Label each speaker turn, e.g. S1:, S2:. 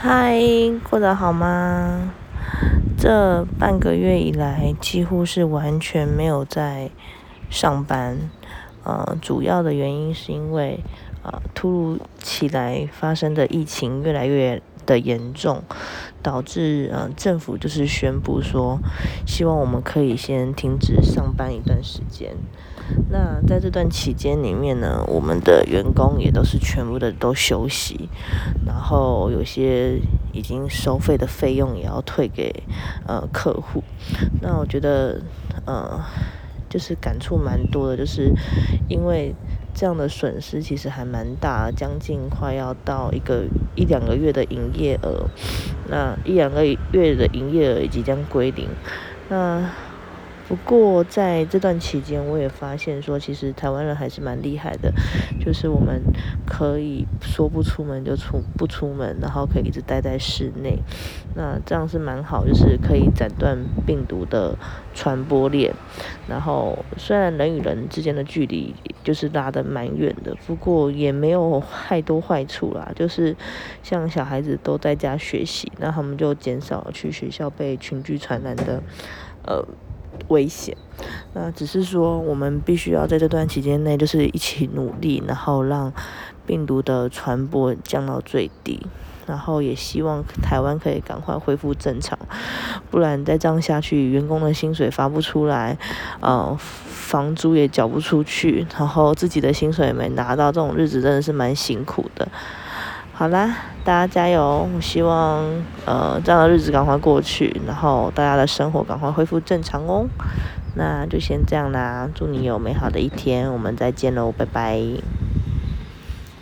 S1: 嗨，过得好吗？这半个月以来，几乎是完全没有在上班。呃，主要的原因是因为，呃，突如其来发生的疫情越来越的严重，导致呃政府就是宣布说，希望我们可以先停止上班一段时间。那在这段期间里面呢，我们的员工也都是全部的都休息，然后有些已经收费的费用也要退给呃客户。那我觉得呃就是感触蛮多的，就是因为这样的损失其实还蛮大，将近快要到一个一两个月的营业额，那一两个月的营业额即将归零，那。不过在这段期间，我也发现说，其实台湾人还是蛮厉害的，就是我们可以说不出门就出不出门，然后可以一直待在室内，那这样是蛮好，就是可以斩断病毒的传播链。然后虽然人与人之间的距离就是拉得蛮远的，不过也没有太多坏处啦。就是像小孩子都在家学习，那他们就减少去学校被群聚传染的，呃。危险，那只是说我们必须要在这段期间内，就是一起努力，然后让病毒的传播降到最低，然后也希望台湾可以赶快恢复正常，不然再这样下去，员工的薪水发不出来，呃，房租也缴不出去，然后自己的薪水也没拿到，这种日子真的是蛮辛苦的。好啦，大家加油！我希望呃这样的日子赶快过去，然后大家的生活赶快恢复正常哦。那就先这样啦，祝你有美好的一天，我们再见喽，拜拜。